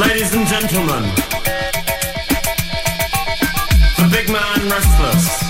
Ladies and gentlemen, the big man restless.